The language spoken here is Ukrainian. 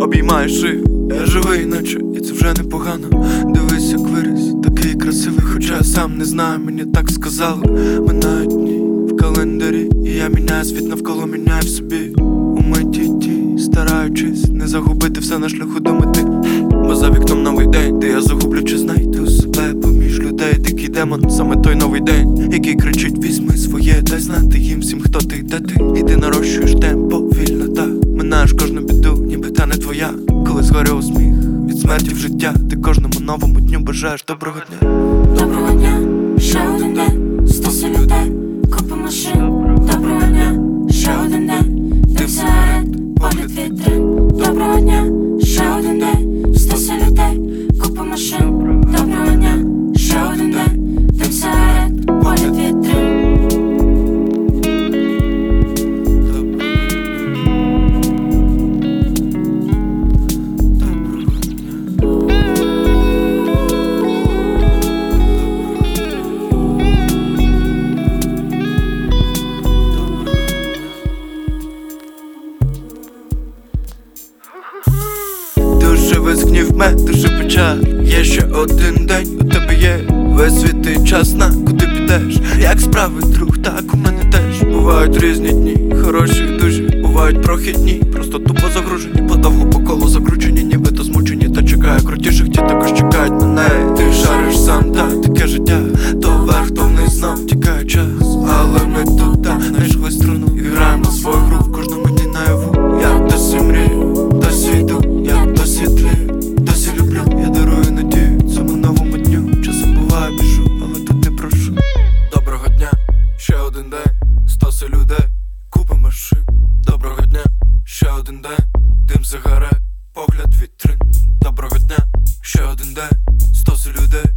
обіймаєш шию Я живий, наче, і це вже непогано. Дивись, як виріс, такий красивий, хоча я сам не знаю, мені так сказали. Минають дні в календарі, і я міняю світ навколо міняю в собі. У миті ті, стараючись не загубити все на шляху до мети. Бо за вікном новий день, де я загублю чи знайду себе поміж людей, дикий демон, саме той новий день, який кричить: візьми своє, дай знати їм всім, хто ти, де ти. І ти нарощуєш темпо вільно та минаєш кожну біду, Коли згоря усміх від смерті в життя, ти кожному новому дню бажаєш доброго дня. Доброго Дуже весь гнів метр дуже печаль. Є ще один день, у тебе є весь світ і час на куди підеш. Як справи, друг, так у мене теж. Бувають різні дні, хороші і дужі Бувають прохідні, просто тупо загружені Подовго по колу закручені, людей, купа машин, доброго дня, ще один день, дим сигарет, погляд вітрин, доброго дня, ще один день, стоси людей.